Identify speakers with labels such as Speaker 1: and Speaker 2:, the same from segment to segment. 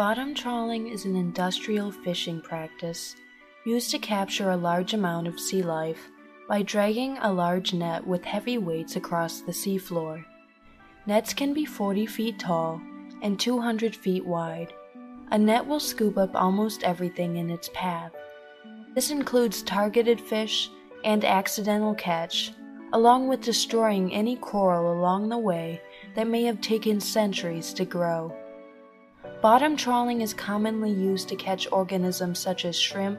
Speaker 1: Bottom trawling is an industrial fishing practice used to capture a large amount of sea life by dragging a large net with heavy weights across the seafloor. Nets can be 40 feet tall and 200 feet wide. A net will scoop up almost everything in its path. This includes targeted fish and accidental catch, along with destroying any coral along the way that may have taken centuries to grow. Bottom trawling is commonly used to catch organisms such as shrimp,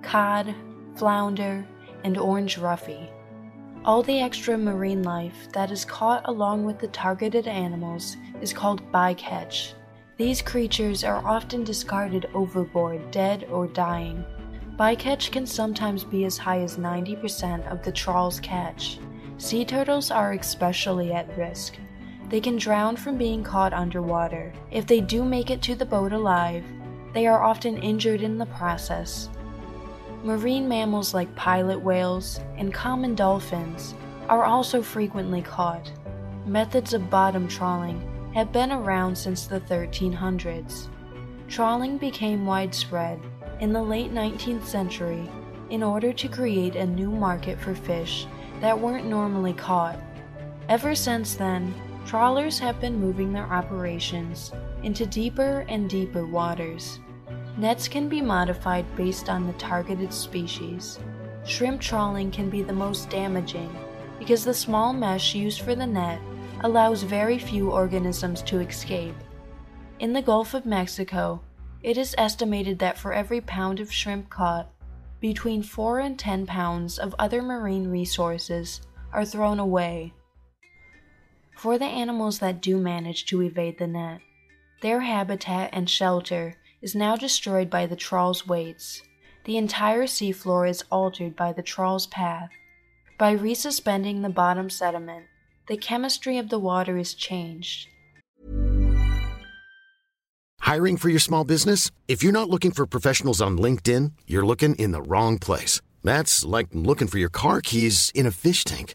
Speaker 1: cod, flounder, and orange roughy. All the extra marine life that is caught along with the targeted animals is called bycatch. These creatures are often discarded overboard, dead or dying. Bycatch can sometimes be as high as 90% of the trawl's catch. Sea turtles are especially at risk. They can drown from being caught underwater. If they do make it to the boat alive, they are often injured in the process. Marine mammals like pilot whales and common dolphins are also frequently caught. Methods of bottom trawling have been around since the 1300s. Trawling became widespread in the late 19th century in order to create a new market for fish that weren't normally caught. Ever since then, trawlers have been moving their operations into deeper and deeper waters. Nets can be modified based on the targeted species. Shrimp trawling can be the most damaging because the small mesh used for the net allows very few organisms to escape. In the Gulf of Mexico, it is estimated that for every pound of shrimp caught, between 4 and 10 pounds of other marine resources are thrown away. For the animals that do manage to evade the net, their habitat and shelter is now destroyed by the trawl's weights. The entire seafloor is altered by the trawl's path. By resuspending the bottom sediment, the chemistry of the water is changed.
Speaker 2: Hiring for your small business? If you're not looking for professionals on LinkedIn, you're looking in the wrong place. That's like looking for your car keys in a fish tank.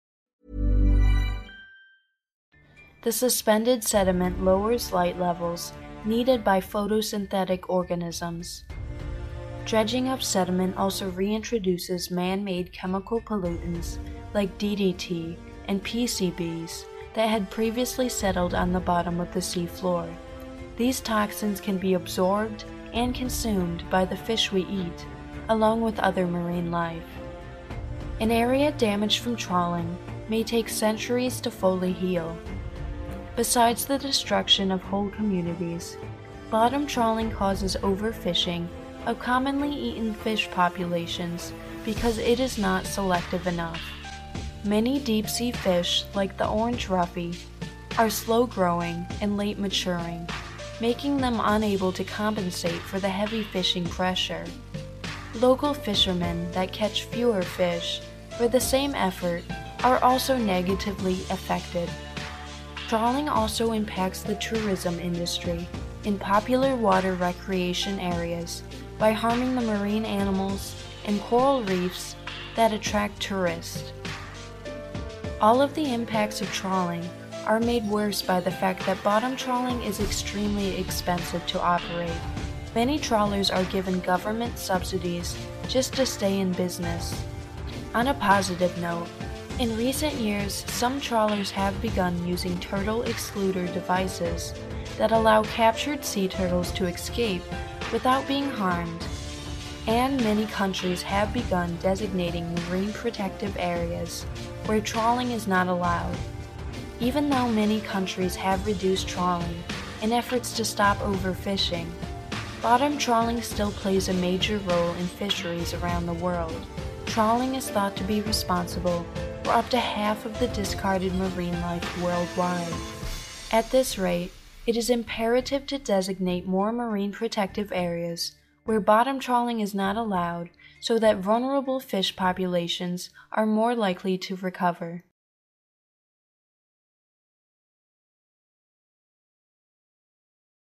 Speaker 1: The suspended sediment lowers light levels needed by photosynthetic organisms. Dredging up sediment also reintroduces man made chemical pollutants like DDT and PCBs that had previously settled on the bottom of the sea floor. These toxins can be absorbed and consumed by the fish we eat, along with other marine life. An area damaged from trawling may take centuries to fully heal. Besides the destruction of whole communities, bottom trawling causes overfishing of commonly eaten fish populations because it is not selective enough. Many deep sea fish, like the orange roughy, are slow growing and late maturing, making them unable to compensate for the heavy fishing pressure. Local fishermen that catch fewer fish for the same effort are also negatively affected. Trawling also impacts the tourism industry in popular water recreation areas by harming the marine animals and coral reefs that attract tourists. All of the impacts of trawling are made worse by the fact that bottom trawling is extremely expensive to operate. Many trawlers are given government subsidies just to stay in business. On a positive note, in recent years, some trawlers have begun using turtle excluder devices that allow captured sea turtles to escape without being harmed and many countries have begun designating marine protective areas where trawling is not allowed. Even though many countries have reduced trawling in efforts to stop overfishing, bottom trawling still plays a major role in fisheries around the world. Trawling is thought to be responsible for up to half of the discarded marine life worldwide. At this rate, it is imperative to designate more marine protective areas where bottom trawling is not allowed so that vulnerable fish populations are more likely to recover.